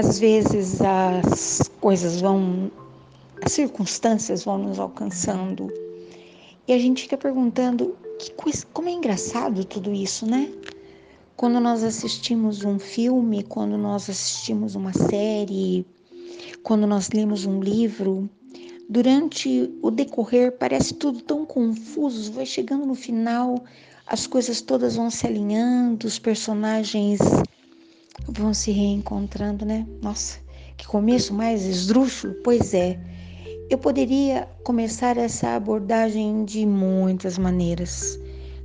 às vezes as coisas vão, as circunstâncias vão nos alcançando e a gente fica perguntando que coisa, como é engraçado tudo isso, né? Quando nós assistimos um filme, quando nós assistimos uma série, quando nós lemos um livro, durante o decorrer parece tudo tão confuso, vai chegando no final, as coisas todas vão se alinhando, os personagens vão se reencontrando, né? Nossa, que começo mais esdrúxulo? Pois é. Eu poderia começar essa abordagem de muitas maneiras.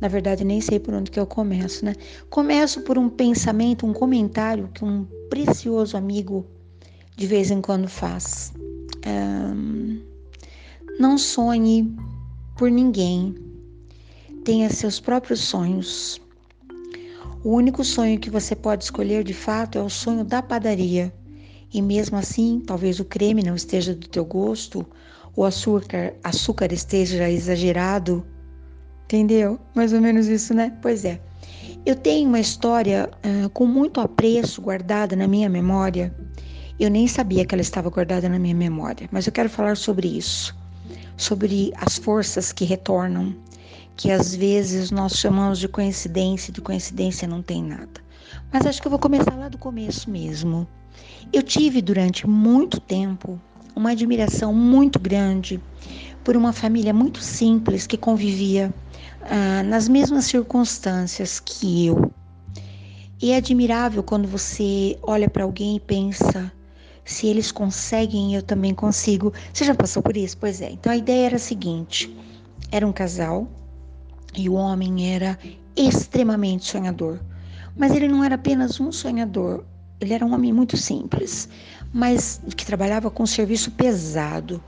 Na verdade, nem sei por onde que eu começo, né? Começo por um pensamento, um comentário que um precioso amigo de vez em quando faz. Um, não sonhe por ninguém. Tenha seus próprios sonhos. O único sonho que você pode escolher de fato é o sonho da padaria. E mesmo assim, talvez o creme não esteja do teu gosto, o açúcar, açúcar esteja exagerado, Entendeu? Mais ou menos isso, né? Pois é. Eu tenho uma história uh, com muito apreço guardada na minha memória. Eu nem sabia que ela estava guardada na minha memória, mas eu quero falar sobre isso, sobre as forças que retornam, que às vezes nós chamamos de coincidência, de coincidência não tem nada. Mas acho que eu vou começar lá do começo mesmo. Eu tive durante muito tempo uma admiração muito grande por uma família muito simples que convivia ah, nas mesmas circunstâncias que eu. E é admirável quando você olha para alguém e pensa: se eles conseguem, eu também consigo. Você já passou por isso? Pois é. Então a ideia era a seguinte: era um casal e o homem era extremamente sonhador. Mas ele não era apenas um sonhador, ele era um homem muito simples, mas que trabalhava com serviço pesado.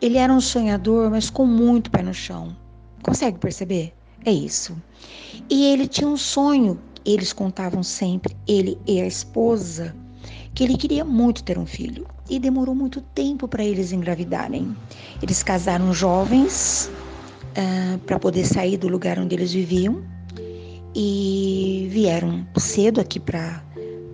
Ele era um sonhador, mas com muito pé no chão. Consegue perceber? É isso. E ele tinha um sonho, eles contavam sempre, ele e a esposa, que ele queria muito ter um filho. E demorou muito tempo para eles engravidarem. Eles casaram jovens uh, ah, para poder sair do lugar onde eles viviam e vieram cedo aqui para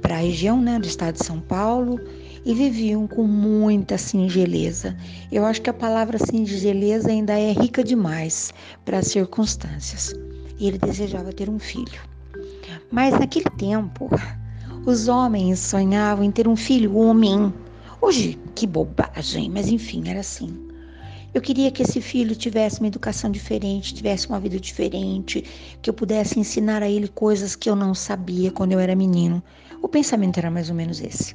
a região né, do estado de São Paulo e viviam com muita singeleza. Eu acho que a palavra singeleza ainda é rica demais para as circunstâncias. E ele desejava ter um filho. Mas naquele tempo, os homens sonhavam em ter um filho homem. Hoje, que bobagem, mas enfim, era assim. Eu queria que esse filho tivesse uma educação diferente, tivesse uma vida diferente, que eu pudesse ensinar a ele coisas que eu não sabia quando eu era menino. O pensamento era mais ou menos esse.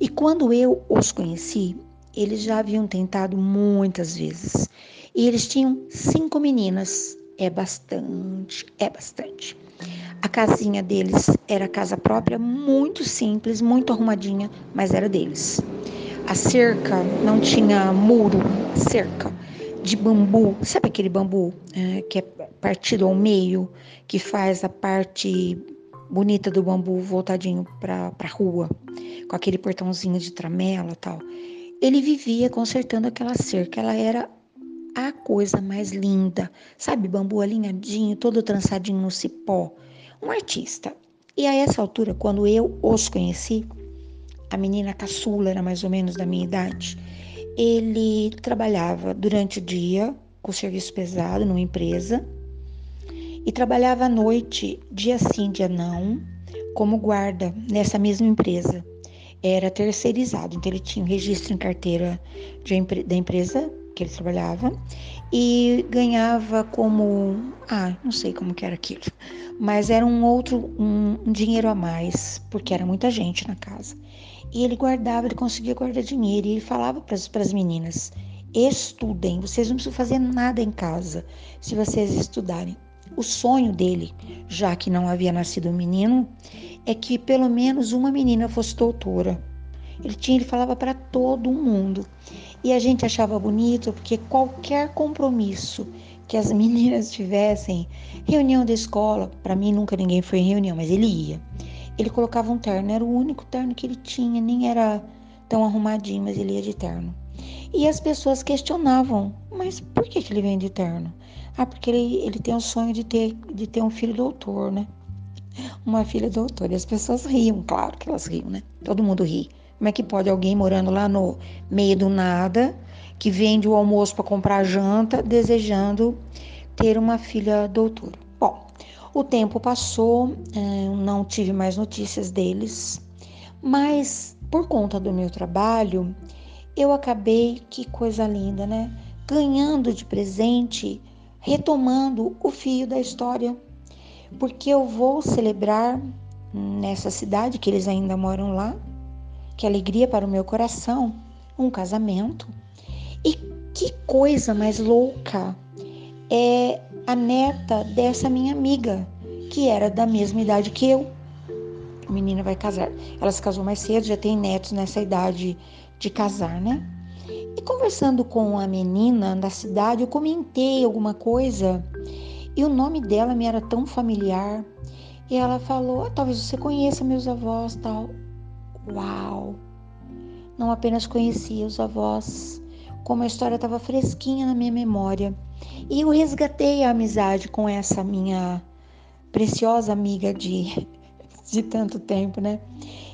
E quando eu os conheci, eles já haviam tentado muitas vezes. E eles tinham cinco meninas. É bastante, é bastante. A casinha deles era casa própria, muito simples, muito arrumadinha, mas era deles. A cerca não tinha muro, cerca de bambu. Sabe aquele bambu é, que é partido ao meio, que faz a parte bonita do bambu voltadinho para a rua, com aquele portãozinho de tramela tal. Ele vivia consertando aquela cerca, ela era a coisa mais linda, sabe, bambu alinhadinho, todo trançadinho no cipó. Um artista. E a essa altura, quando eu os conheci, a menina caçula era mais ou menos da minha idade, ele trabalhava durante o dia com serviço pesado numa empresa e trabalhava à noite, dia sim, dia não, como guarda nessa mesma empresa. Era terceirizado, então ele tinha um registro em carteira de, da empresa que ele trabalhava e ganhava como, ah, não sei como que era aquilo, mas era um outro, um, um dinheiro a mais, porque era muita gente na casa. E ele guardava, ele conseguia guardar dinheiro e ele falava para as meninas: estudem, vocês não precisam fazer nada em casa se vocês estudarem. O sonho dele, já que não havia nascido um menino, é que pelo menos uma menina fosse doutora. Ele tinha, ele falava para todo mundo. E a gente achava bonito porque qualquer compromisso que as meninas tivessem, reunião da escola, para mim nunca ninguém foi em reunião, mas ele ia. Ele colocava um terno, era o único terno que ele tinha, nem era tão arrumadinho, mas ele ia de terno. E as pessoas questionavam, mas por que, que ele vem de terno? Ah, porque ele, ele tem o sonho de ter, de ter um filho doutor, né? Uma filha doutora. E as pessoas riam, claro que elas riam, né? Todo mundo ri Como é que pode alguém morando lá no meio do nada, que vende o almoço para comprar janta, desejando ter uma filha doutora? O tempo passou, eh, não tive mais notícias deles, mas por conta do meu trabalho, eu acabei, que coisa linda, né? Ganhando de presente, retomando o fio da história, porque eu vou celebrar nessa cidade que eles ainda moram lá, que alegria para o meu coração, um casamento. E que coisa mais louca é a neta dessa minha amiga, que era da mesma idade que eu. A menina vai casar. Ela se casou mais cedo, já tem netos nessa idade de casar, né? E conversando com a menina da cidade, eu comentei alguma coisa e o nome dela me era tão familiar. E ela falou: ah, talvez você conheça meus avós, tal. Uau! Não apenas conhecia os avós, como a história estava fresquinha na minha memória. E eu resgatei a amizade com essa minha preciosa amiga de, de tanto tempo, né?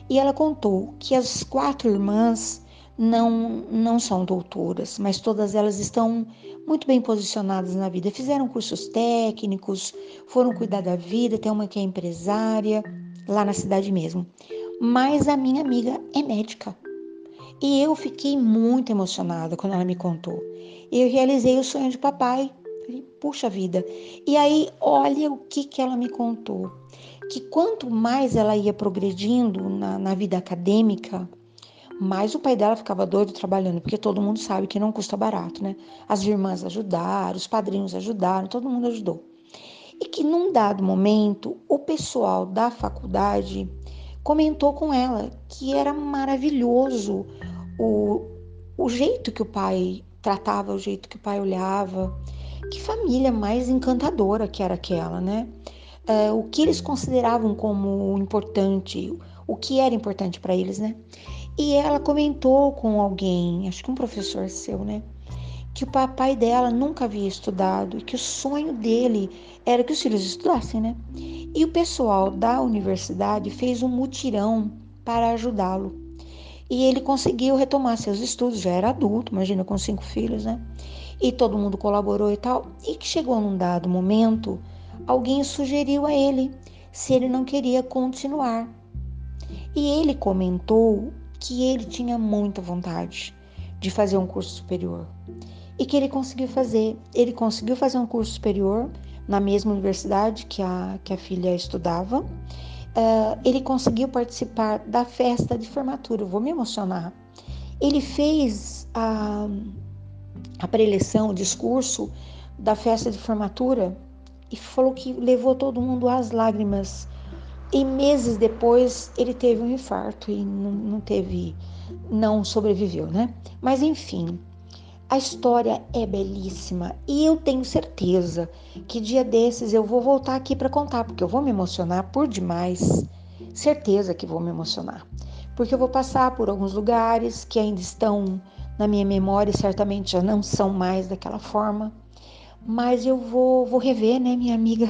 E ela contou que as quatro irmãs não, não são doutoras, mas todas elas estão muito bem posicionadas na vida. Fizeram cursos técnicos, foram cuidar da vida, tem uma que é empresária, lá na cidade mesmo mas a minha amiga é médica. E eu fiquei muito emocionada quando ela me contou. Eu realizei o sonho de papai. Puxa vida. E aí, olha o que, que ela me contou. Que quanto mais ela ia progredindo na, na vida acadêmica, mais o pai dela ficava doido trabalhando, porque todo mundo sabe que não custa barato, né? As irmãs ajudaram, os padrinhos ajudaram, todo mundo ajudou. E que num dado momento, o pessoal da faculdade comentou com ela que era maravilhoso o, o jeito que o pai tratava, o jeito que o pai olhava. Que família mais encantadora que era aquela, né? É, o que eles consideravam como importante, o que era importante para eles, né? E ela comentou com alguém, acho que um professor seu, né? Que o papai dela nunca havia estudado e que o sonho dele era que os filhos estudassem, né? E o pessoal da universidade fez um mutirão para ajudá-lo. E ele conseguiu retomar seus estudos, já era adulto, imagina com cinco filhos, né? E todo mundo colaborou e tal. E que chegou num dado momento, alguém sugeriu a ele se ele não queria continuar. E ele comentou que ele tinha muita vontade de fazer um curso superior e que ele conseguiu fazer. Ele conseguiu fazer um curso superior na mesma universidade que a, que a filha estudava. Uh, ele conseguiu participar da festa de formatura. Eu vou me emocionar. Ele fez a, a preleção, o discurso da festa de formatura e falou que levou todo mundo às lágrimas. E meses depois ele teve um infarto e não, não teve, não sobreviveu, né? Mas enfim, a história é belíssima e eu tenho certeza que dia desses eu vou voltar aqui para contar, porque eu vou me emocionar por demais. Certeza que vou me emocionar. Porque eu vou passar por alguns lugares que ainda estão na minha memória e certamente já não são mais daquela forma. Mas eu vou, vou rever, né, minha amiga?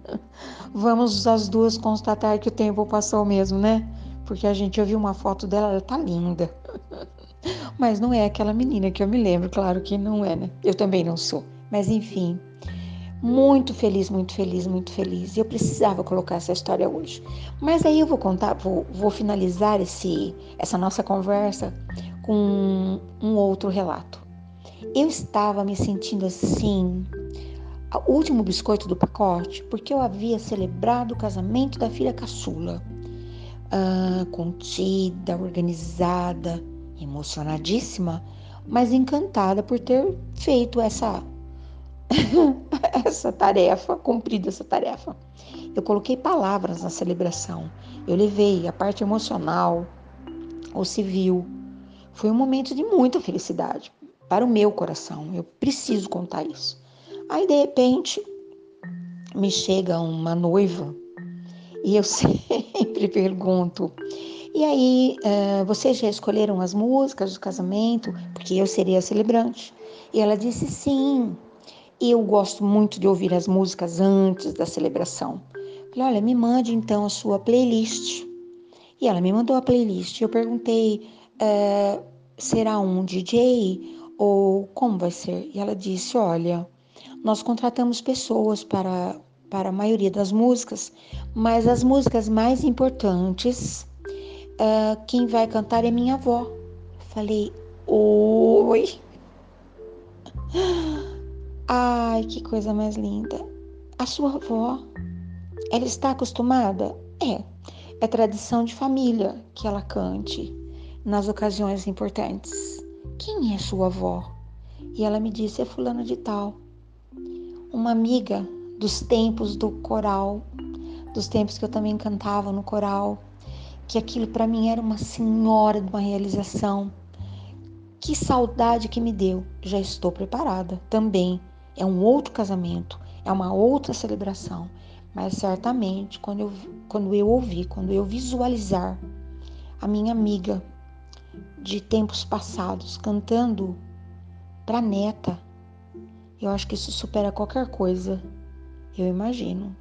Vamos as duas constatar que o tempo passou mesmo, né? Porque a gente ouviu uma foto dela, ela tá linda. Mas não é aquela menina que eu me lembro, claro que não é, né? Eu também não sou. Mas enfim, muito feliz, muito feliz, muito feliz. E eu precisava colocar essa história hoje. Mas aí eu vou contar, vou, vou finalizar esse, essa nossa conversa com um outro relato. Eu estava me sentindo assim, o último biscoito do pacote, porque eu havia celebrado o casamento da filha caçula. Ah, contida, organizada, emocionadíssima, mas encantada por ter feito essa essa tarefa, cumprido essa tarefa. Eu coloquei palavras na celebração. Eu levei a parte emocional, o civil. Foi um momento de muita felicidade para o meu coração. Eu preciso contar isso. Aí de repente me chega uma noiva e eu sempre pergunto: e aí, uh, vocês já escolheram as músicas do casamento? Porque eu seria a celebrante. E ela disse sim. Eu gosto muito de ouvir as músicas antes da celebração. Falei, olha, me mande então a sua playlist. E ela me mandou a playlist. Eu perguntei: uh, será um DJ ou como vai ser? E ela disse: olha, nós contratamos pessoas para, para a maioria das músicas, mas as músicas mais importantes, uh, quem vai cantar é minha avó. Falei: oi. Ai, que coisa mais linda. A sua avó, ela está acostumada? É, é tradição de família que ela cante nas ocasiões importantes. Quem é sua avó? E ela me disse: é fulano de tal. Uma amiga dos tempos do coral, dos tempos que eu também cantava no coral, que aquilo para mim era uma senhora de uma realização. Que saudade que me deu. Já estou preparada também. É um outro casamento, é uma outra celebração. Mas certamente, quando eu, quando eu ouvir, quando eu visualizar a minha amiga de tempos passados cantando para neta, eu acho que isso supera qualquer coisa. Eu imagino.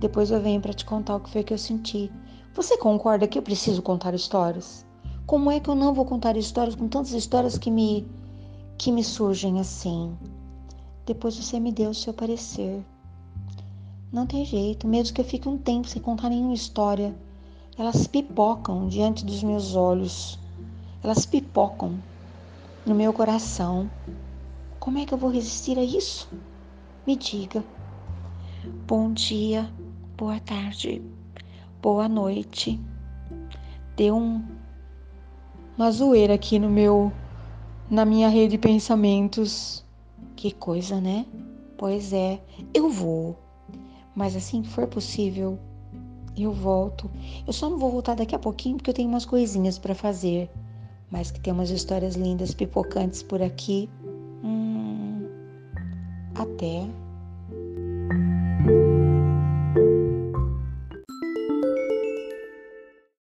Depois eu venho para te contar o que foi que eu senti. Você concorda que eu preciso contar histórias? Como é que eu não vou contar histórias com tantas histórias que me que me surgem assim? Depois você me deu o seu parecer. Não tem jeito, mesmo que eu fique um tempo sem contar nenhuma história, elas pipocam diante dos meus olhos. Elas pipocam no meu coração. Como é que eu vou resistir a isso? Me diga. Bom dia, boa tarde, boa noite. Deu um uma zoeira aqui no meu na minha rede de pensamentos. Que coisa, né? Pois é, eu vou. Mas assim que for possível, eu volto. Eu só não vou voltar daqui a pouquinho porque eu tenho umas coisinhas para fazer. Mas que tem umas histórias lindas, pipocantes por aqui. Hum, até.